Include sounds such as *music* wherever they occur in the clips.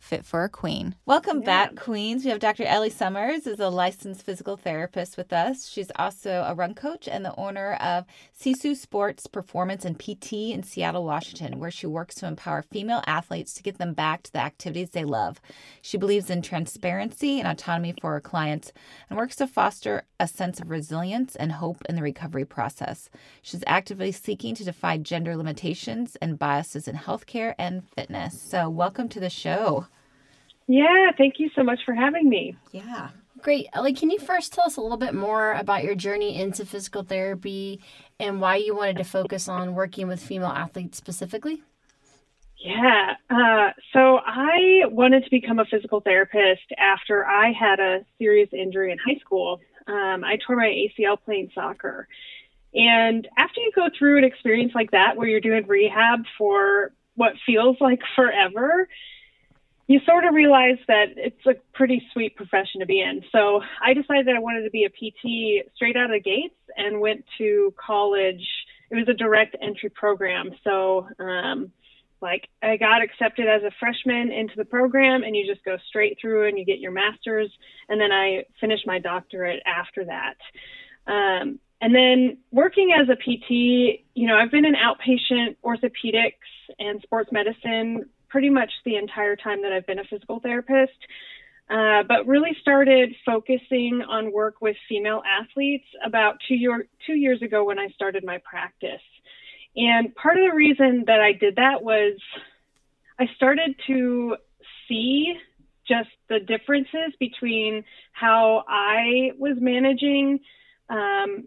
fit for a queen. Welcome yeah. back, queens. We have Dr. Ellie Summers is a licensed physical therapist with us. She's also a run coach and the owner of Sisu Sports Performance and PT in Seattle, Washington, where she works to empower female athletes to get them back to the activities they love. She believes in transparency and autonomy for her clients and works to foster a sense of resilience and hope in the recovery process. She's actively seeking to defy gender limitations and biases in healthcare and fitness. So, welcome to the show. Yeah, thank you so much for having me. Yeah. Great. Ellie, can you first tell us a little bit more about your journey into physical therapy and why you wanted to focus on working with female athletes specifically? Yeah. Uh, so I wanted to become a physical therapist after I had a serious injury in high school. Um, I tore my ACL playing soccer. And after you go through an experience like that, where you're doing rehab for what feels like forever, you sort of realize that it's a pretty sweet profession to be in. So I decided that I wanted to be a PT straight out of the gates and went to college. It was a direct entry program. So, um, like I got accepted as a freshman into the program and you just go straight through and you get your master's. And then I finished my doctorate after that. Um, and then working as a PT, you know, I've been in outpatient orthopedics and sports medicine pretty much the entire time that I've been a physical therapist. Uh, but really started focusing on work with female athletes about two, year, two years ago when I started my practice. And part of the reason that I did that was I started to see just the differences between how I was managing um,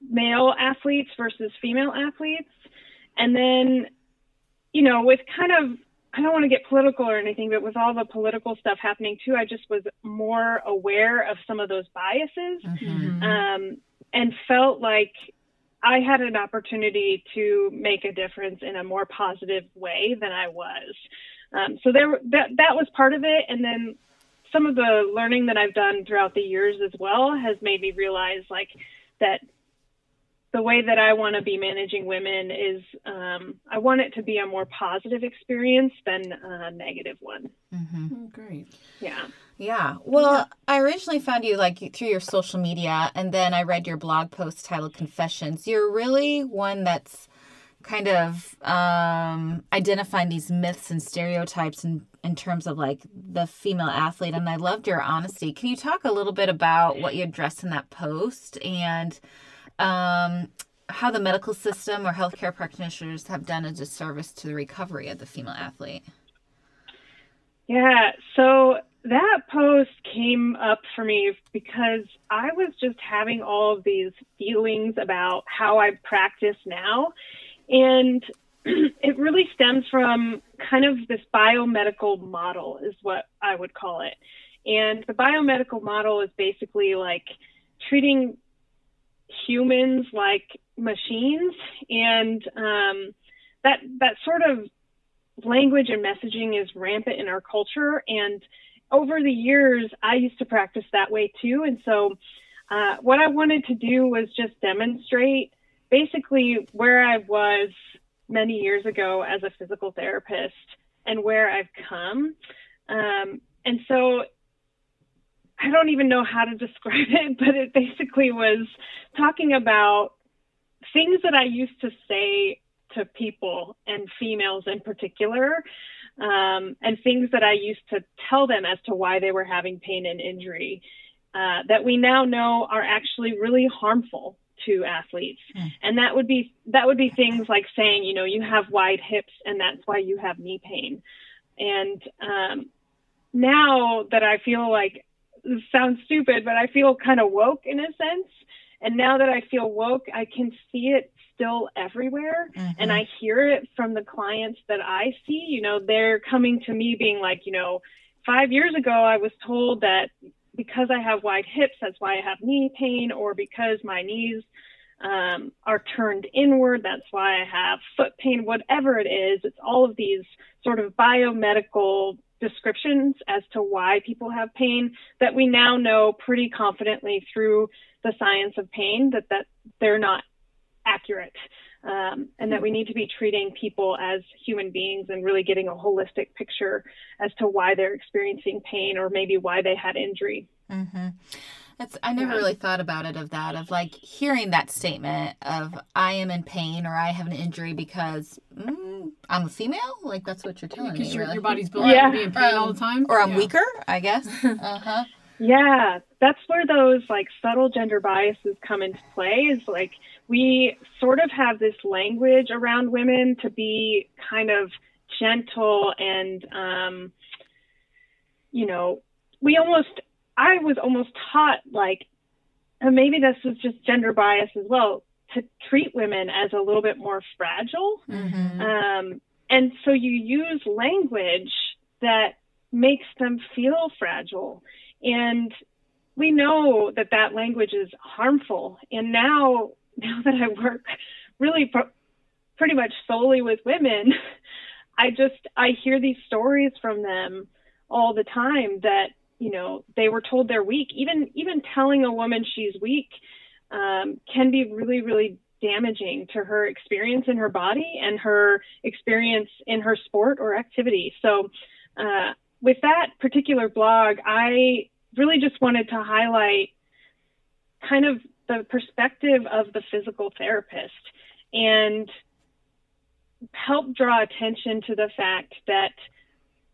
male athletes versus female athletes. And then you know, with kind of, I don't want to get political or anything, but with all the political stuff happening too, I just was more aware of some of those biases mm-hmm. um, and felt like I had an opportunity to make a difference in a more positive way than I was. Um, so there, that that was part of it, and then some of the learning that I've done throughout the years as well has made me realize like that the way that I want to be managing women is um, I want it to be a more positive experience than a negative one. Mm-hmm. Oh, great. Yeah. Yeah. Well, yeah. I originally found you like through your social media, and then I read your blog post titled Confessions. You're really one that's kind of um, identifying these myths and stereotypes in, in terms of like the female athlete. And I loved your honesty. Can you talk a little bit about what you addressed in that post and um, how the medical system or healthcare practitioners have done a disservice to the recovery of the female athlete. Yeah, so that post came up for me because I was just having all of these feelings about how I practice now. And *clears throat* it really stems from kind of this biomedical model, is what I would call it. And the biomedical model is basically like treating humans like machines, and um, that that sort of language and messaging is rampant in our culture. And over the years, I used to practice that way too. And so, uh, what I wanted to do was just demonstrate basically where I was many years ago as a physical therapist and where I've come. Um, and so I don't even know how to describe it, *laughs* but it basically was talking about things that I used to say to people and females in particular, um, and things that I used to tell them as to why they were having pain and injury uh, that we now know are actually really harmful to athletes. Mm. And that would be that would be things like saying, you know, you have wide hips and that's why you have knee pain. And um, now that I feel like sounds stupid, but I feel kind of woke in a sense. And now that I feel woke, I can see it still everywhere. Mm-hmm. And I hear it from the clients that I see. You know, they're coming to me being like, you know, five years ago, I was told that because I have wide hips, that's why I have knee pain, or because my knees um, are turned inward, that's why I have foot pain, whatever it is. It's all of these sort of biomedical descriptions as to why people have pain that we now know pretty confidently through the science of pain that, that they're not accurate. Um, and that we need to be treating people as human beings and really getting a holistic picture as to why they're experiencing pain or maybe why they had injury. Mm-hmm. That's I never yeah. really thought about it of that of like hearing that statement of I am in pain or I have an injury because mm, I'm a female. Like that's what you're telling me. Because your, your body's built yeah. to be in pain um, all the time, or I'm yeah. weaker. I guess. *laughs* uh huh. Yeah, that's where those like subtle gender biases come into play. Is like we sort of have this language around women to be kind of gentle and um, you know we almost I was almost taught like, and maybe this was just gender bias as well, to treat women as a little bit more fragile. Mm-hmm. Um, and so you use language that makes them feel fragile. And we know that that language is harmful. And now, *laughs* now that I work really pr- pretty much solely with women, *laughs* I just I hear these stories from them all the time that you know they were told they're weak. Even even telling a woman she's weak um, can be really really damaging to her experience in her body and her experience in her sport or activity. So uh, with that particular blog i really just wanted to highlight kind of the perspective of the physical therapist and help draw attention to the fact that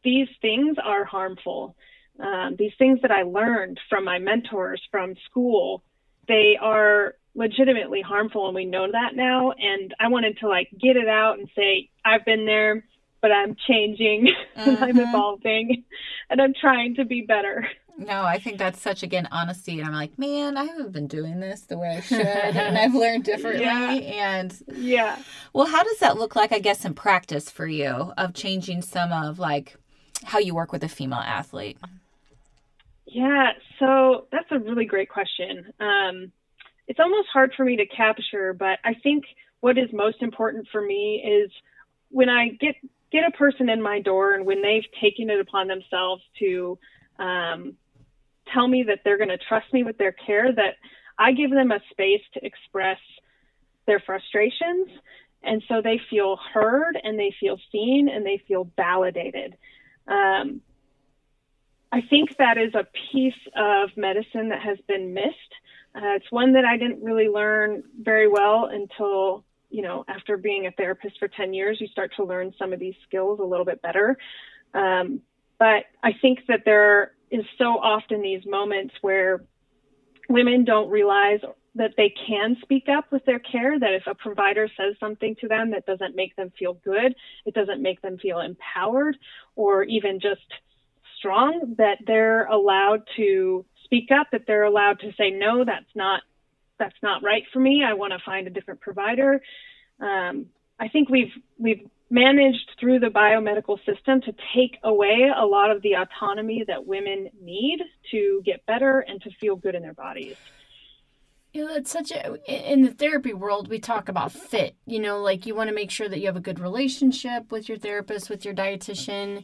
these things are harmful um, these things that I learned from my mentors from school, they are legitimately harmful, and we know that now. And I wanted to like get it out and say, I've been there, but I'm changing, *laughs* mm-hmm. I'm evolving, and I'm trying to be better. No, I think that's such again honesty, and I'm like, man, I haven't been doing this the way I should, and I've *laughs* learned differently. Yeah. And yeah, well, how does that look like? I guess in practice for you of changing some of like how you work with a female athlete. Yeah, so that's a really great question. Um, it's almost hard for me to capture, but I think what is most important for me is when I get get a person in my door and when they've taken it upon themselves to um, tell me that they're going to trust me with their care, that I give them a space to express their frustrations. And so they feel heard and they feel seen and they feel validated. Um, I think that is a piece of medicine that has been missed. Uh, it's one that I didn't really learn very well until, you know, after being a therapist for 10 years, you start to learn some of these skills a little bit better. Um, but I think that there is so often these moments where women don't realize that they can speak up with their care, that if a provider says something to them that doesn't make them feel good, it doesn't make them feel empowered, or even just strong that they're allowed to speak up, that they're allowed to say, no, that's not, that's not right for me. I want to find a different provider. Um, I think we've, we've managed through the biomedical system to take away a lot of the autonomy that women need to get better and to feel good in their bodies. You know, it's such a in the therapy world we talk about fit. You know, like you want to make sure that you have a good relationship with your therapist, with your dietitian,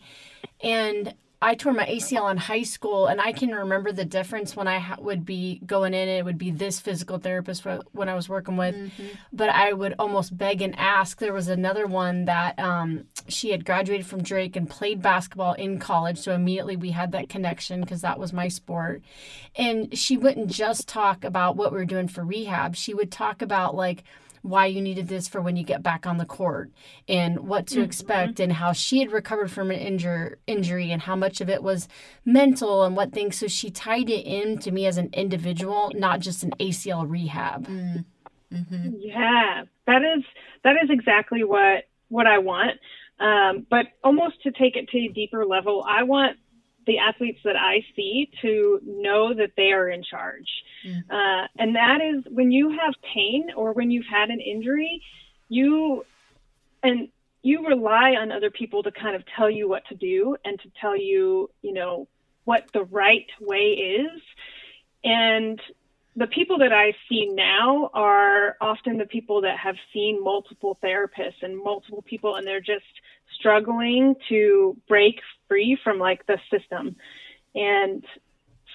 and I tore my ACL in high school, and I can remember the difference when I ha- would be going in. It would be this physical therapist when I was working with, mm-hmm. but I would almost beg and ask. There was another one that um, she had graduated from Drake and played basketball in college, so immediately we had that connection because that was my sport. And she wouldn't just talk about what we were doing for rehab; she would talk about like why you needed this for when you get back on the court and what to mm-hmm. expect and how she had recovered from an injure, injury and how much of it was mental and what things. So she tied it in to me as an individual, not just an ACL rehab. Mm. Mm-hmm. Yeah, that is that is exactly what what I want. Um, but almost to take it to a deeper level, I want the athletes that I see to know that they are in charge. Mm-hmm. Uh, and that is when you have pain or when you've had an injury, you and you rely on other people to kind of tell you what to do and to tell you, you know, what the right way is. And the people that I see now are often the people that have seen multiple therapists and multiple people, and they're just struggling to break free from like the system. And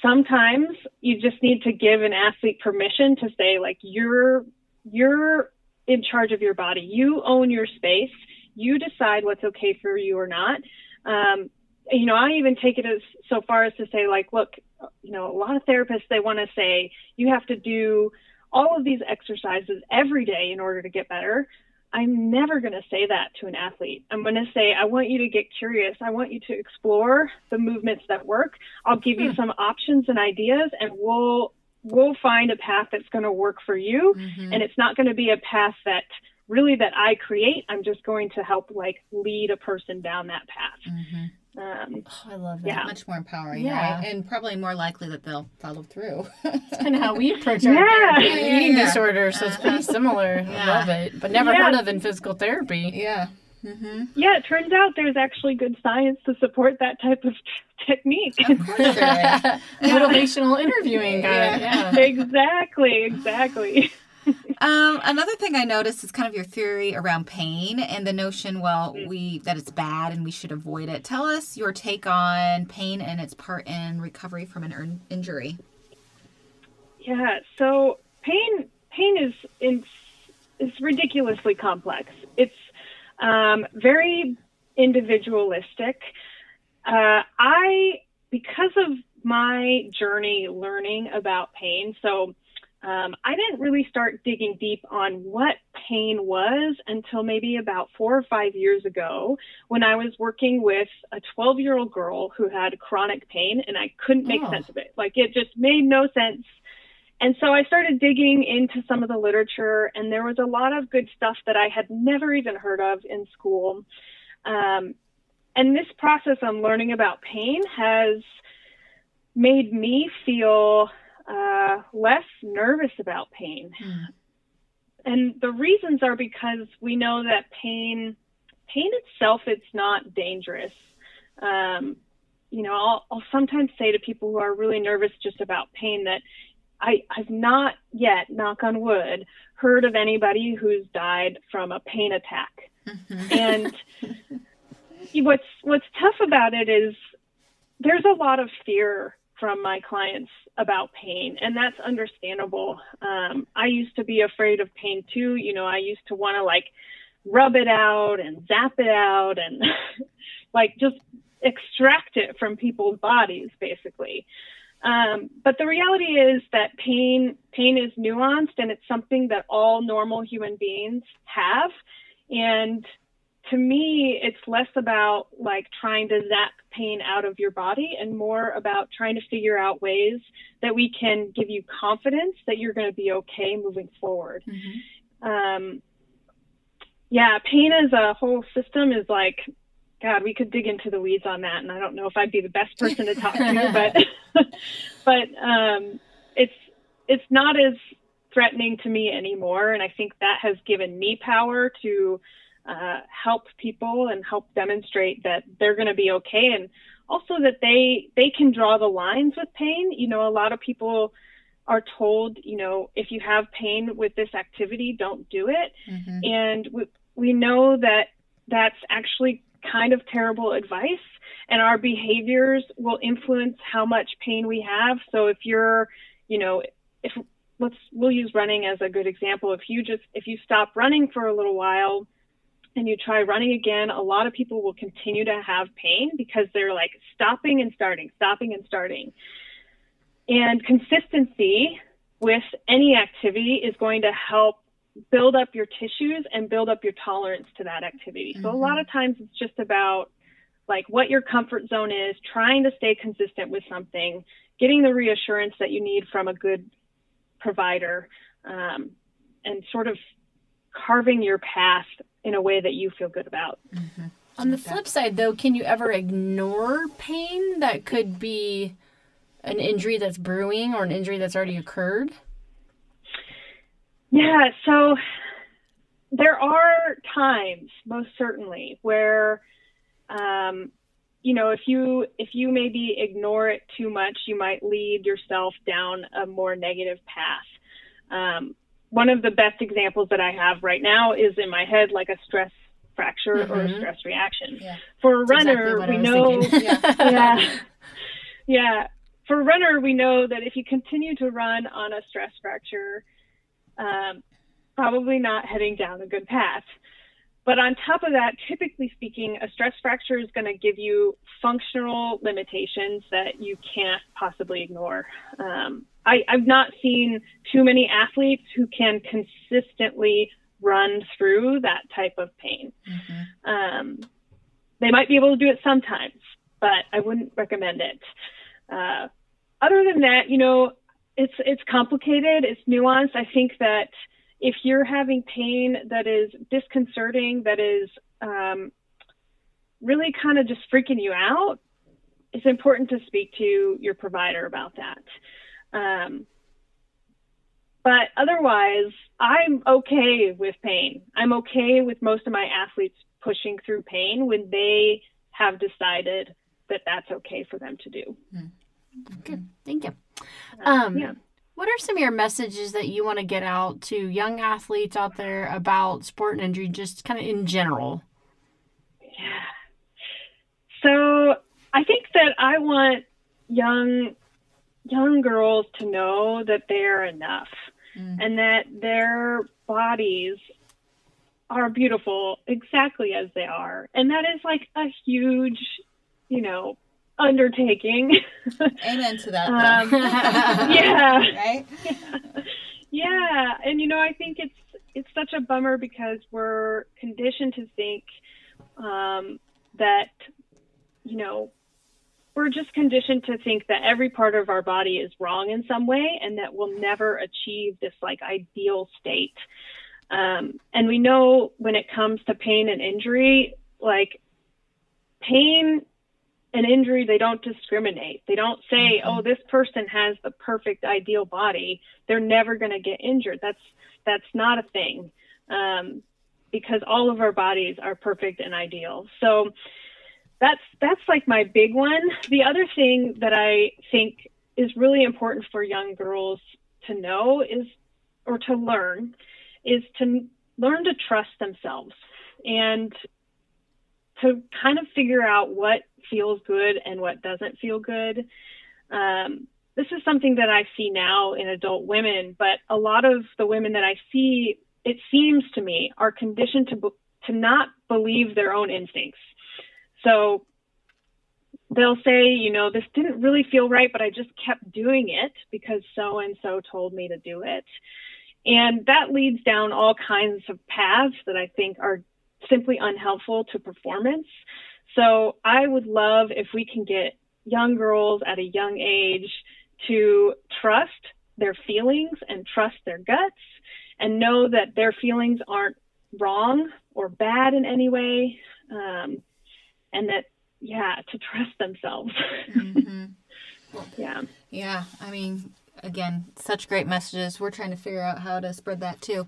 sometimes you just need to give an athlete permission to say, like, you're, you're in charge of your body. You own your space. You decide what's okay for you or not. Um, you know, I even take it as so far as to say, like, look, you know, a lot of therapists, they want to say you have to do all of these exercises every day in order to get better. I'm never going to say that to an athlete. I'm going to say, I want you to get curious. I want you to explore the movements that work. I'll give you hmm. some options and ideas and we'll, we'll find a path that's going to work for you. Mm-hmm. And it's not going to be a path that really that I create. I'm just going to help like lead a person down that path. Mm-hmm. Um, oh, I love that. Yeah. Much more empowering, yeah. right? And probably more likely that they'll follow through. It's kind of how we approach our yeah. eating yeah. disorder, so it's pretty uh-huh. similar. Yeah. I love it, but never heard of in physical therapy. Yeah. Mm-hmm. Yeah, it turns out there's actually good science to support that type of t- *laughs* technique. Of Motivational *laughs* interviewing guy. Yeah. Exactly, exactly. *laughs* um, another thing I noticed is kind of your theory around pain and the notion, well, we that it's bad and we should avoid it. Tell us your take on pain and its part in recovery from an injury. Yeah, so pain pain is is, is ridiculously complex. It's um, very individualistic. Uh, I because of my journey learning about pain, so um, I didn't really start digging deep on what pain was until maybe about four or five years ago when I was working with a 12 year old girl who had chronic pain and I couldn't make oh. sense of it. Like it just made no sense. And so I started digging into some of the literature, and there was a lot of good stuff that I had never even heard of in school. Um, and this process on learning about pain has made me feel uh, less nervous about pain. Mm. And the reasons are because we know that pain, pain itself, it's not dangerous. Um, you know, I'll, I'll sometimes say to people who are really nervous just about pain that I, I've not yet, knock on wood, heard of anybody who's died from a pain attack. Mm-hmm. and *laughs* what's what's tough about it is there's a lot of fear from my clients about pain, and that's understandable. Um, I used to be afraid of pain too. You know, I used to want to like rub it out and zap it out and *laughs* like just extract it from people's bodies, basically. Um, but the reality is that pain pain is nuanced and it's something that all normal human beings have. And to me, it's less about like trying to zap pain out of your body and more about trying to figure out ways that we can give you confidence that you're going to be okay moving forward. Mm-hmm. Um, yeah, pain as a whole system is like, God, we could dig into the weeds on that, and I don't know if I'd be the best person to talk to, *laughs* but *laughs* but um, it's it's not as threatening to me anymore, and I think that has given me power to uh, help people and help demonstrate that they're going to be okay and also that they they can draw the lines with pain. You know a lot of people are told you know if you have pain with this activity don't do it. Mm-hmm. and we, we know that that's actually kind of terrible advice and our behaviors will influence how much pain we have. So if you're you know if let's we'll use running as a good example. If you just if you stop running for a little while and you try running again, a lot of people will continue to have pain because they're like stopping and starting, stopping and starting. And consistency with any activity is going to help build up your tissues and build up your tolerance to that activity. Mm-hmm. So a lot of times it's just about like what your comfort zone is, trying to stay consistent with something, getting the reassurance that you need from a good provider. Um, and sort of carving your path in a way that you feel good about. Mm-hmm. On the flip side, though, can you ever ignore pain that could be an injury that's brewing or an injury that's already occurred? Yeah, so there are times, most certainly, where um, you know, if you if you maybe ignore it too much, you might lead yourself down a more negative path. Um, one of the best examples that I have right now is in my head, like a stress fracture mm-hmm. or a mm-hmm. stress reaction. Yeah. For a That's runner, exactly we know, *laughs* yeah. *laughs* yeah, yeah. For a runner, we know that if you continue to run on a stress fracture, um, probably not heading down a good path. But on top of that, typically speaking, a stress fracture is going to give you functional limitations that you can't possibly ignore. Um, I, I've not seen too many athletes who can consistently run through that type of pain. Mm-hmm. Um, they might be able to do it sometimes, but I wouldn't recommend it. Uh, other than that, you know, it's it's complicated, it's nuanced. I think that if you're having pain that is disconcerting, that is um, really kind of just freaking you out, it's important to speak to your provider about that. Um, but otherwise, I'm okay with pain. I'm okay with most of my athletes pushing through pain when they have decided that that's okay for them to do. Good. Thank you. Um, yeah. What are some of your messages that you want to get out to young athletes out there about sport and injury, just kind of in general? Yeah. So I think that I want young young girls to know that they are enough mm. and that their bodies are beautiful exactly as they are. And that is like a huge, you know, undertaking. *laughs* Amen to that. Um, *laughs* yeah. Right. *laughs* Yeah. and you know, I think it's it's such a bummer because we're conditioned to think um, that you know we're just conditioned to think that every part of our body is wrong in some way and that we'll never achieve this like ideal state. Um, and we know when it comes to pain and injury, like pain and injury, they don't discriminate. They don't say, mm-hmm. "Oh, this person has the perfect ideal body. They're never going to get injured." That's that's not a thing, um, because all of our bodies are perfect and ideal. So that's that's like my big one. The other thing that I think is really important for young girls to know is, or to learn, is to learn to trust themselves and to kind of figure out what feels good and what doesn't feel good. Um, this is something that I see now in adult women, but a lot of the women that I see, it seems to me, are conditioned to to not believe their own instincts. So they'll say, you know, this didn't really feel right, but I just kept doing it because so and so told me to do it. And that leads down all kinds of paths that I think are simply unhelpful to performance. So I would love if we can get young girls at a young age to trust their feelings and trust their guts and know that their feelings aren't wrong or bad in any way. Um, and that, yeah, to trust themselves. mm-hmm. *laughs* Yeah. Yeah. I mean, again, such great messages. We're trying to figure out how to spread that too.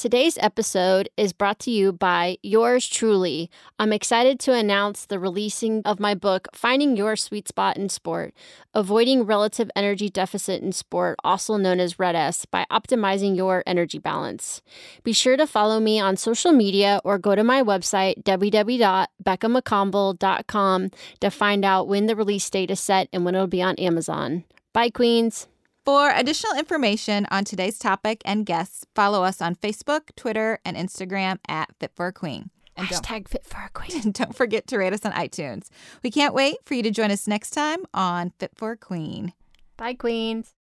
Today's episode is brought to you by yours truly. I'm excited to announce the releasing of my book, Finding Your Sweet Spot in Sport Avoiding Relative Energy Deficit in Sport, also known as Red S, by optimizing your energy balance. Be sure to follow me on social media or go to my website, www.beckamaccomble.com, to find out when the release date is set and when it'll be on Amazon. Bye, Queens. For additional information on today's topic and guests, follow us on Facebook, Twitter, and Instagram at Fit for a Queen. And Hashtag Fit for a Queen. *laughs* don't forget to rate us on iTunes. We can't wait for you to join us next time on Fit for a Queen. Bye, Queens.